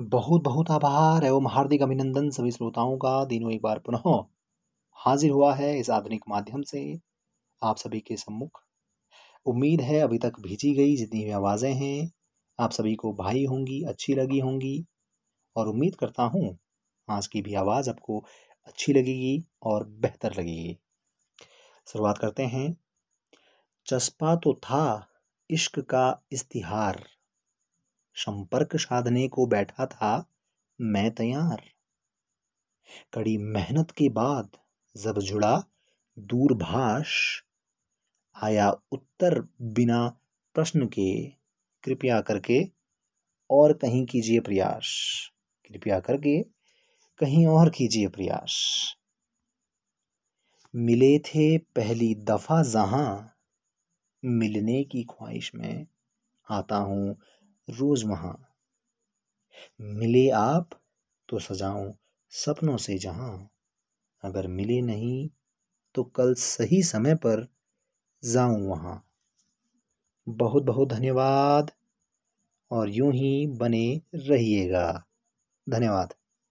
बहुत बहुत आभार एवं हार्दिक अभिनंदन सभी श्रोताओं का। दिनों एक बार पुनः हाजिर हुआ है इस आधुनिक माध्यम से आप सभी के सम्मुख। उम्मीद है अभी तक भेजी गई जितनी भी आवाज़ें हैं, आप सभी को भाई होंगी, अच्छी लगी होंगी और उम्मीद करता हूँ आज की भी आवाज़ आपको अच्छी लगेगी और बेहतर लगेगी। शुरुआत करते हैं। चस्पा तो था, इश्क का इस्तिहार संपर्क साधने को बैठा था मैं तैयार। कड़ी मेहनत के बाद जब जुड़ा दूरभाष आया उत्तर बिना प्रश्न के, कृपया करके और कहीं कीजिए प्रयास। कृपया करके कहीं और कीजिए प्रयास। मिले थे पहली दफ़ा जहाँ, मिलने की ख्वाहिश में आता हूँ रोज वहाँ। मिले आप तो सजाऊं सपनों से जहाँ। अगर मिले नहीं तो कल सही समय पर जाऊँ वहाँ। बहुत बहुत धन्यवाद और यूँ ही बने रहिएगा। धन्यवाद।